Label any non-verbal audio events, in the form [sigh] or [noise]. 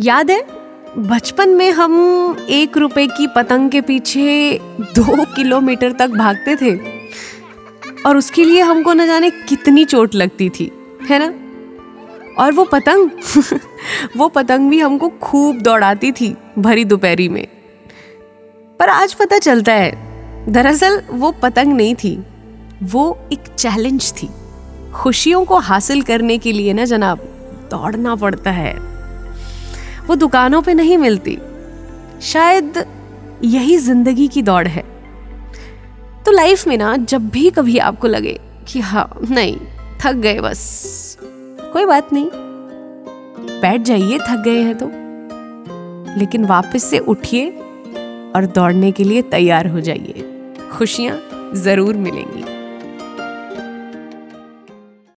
याद है, बचपन में हम एक रुपए की पतंग के पीछे दो किलोमीटर तक भागते थे। और उसके लिए हमको न जाने कितनी चोट लगती थी, है ना? और वो पतंग [laughs] वो पतंग भी हमको खूब दौड़ाती थी भरी दोपहरी में। पर आज पता चलता है, दरअसल वो पतंग नहीं थी, वो एक चैलेंज थी। खुशियों को हासिल करने के लिए ना जनाब, दौड़ना पड़ता है। वो दुकानों पे नहीं मिलती। शायद यही ज़िंदगी की दौड़ है। तो लाइफ में ना, जब भी कभी आपको लगे कि हाँ नहीं, थक गए बस। कोई बात नहीं। बैठ जाइए, थक गए हैं तो। लेकिन वापस से उठिए और दौड़ने के लिए तैयार हो जाइए। खुशियाँ ज़रूर मिलेंगी।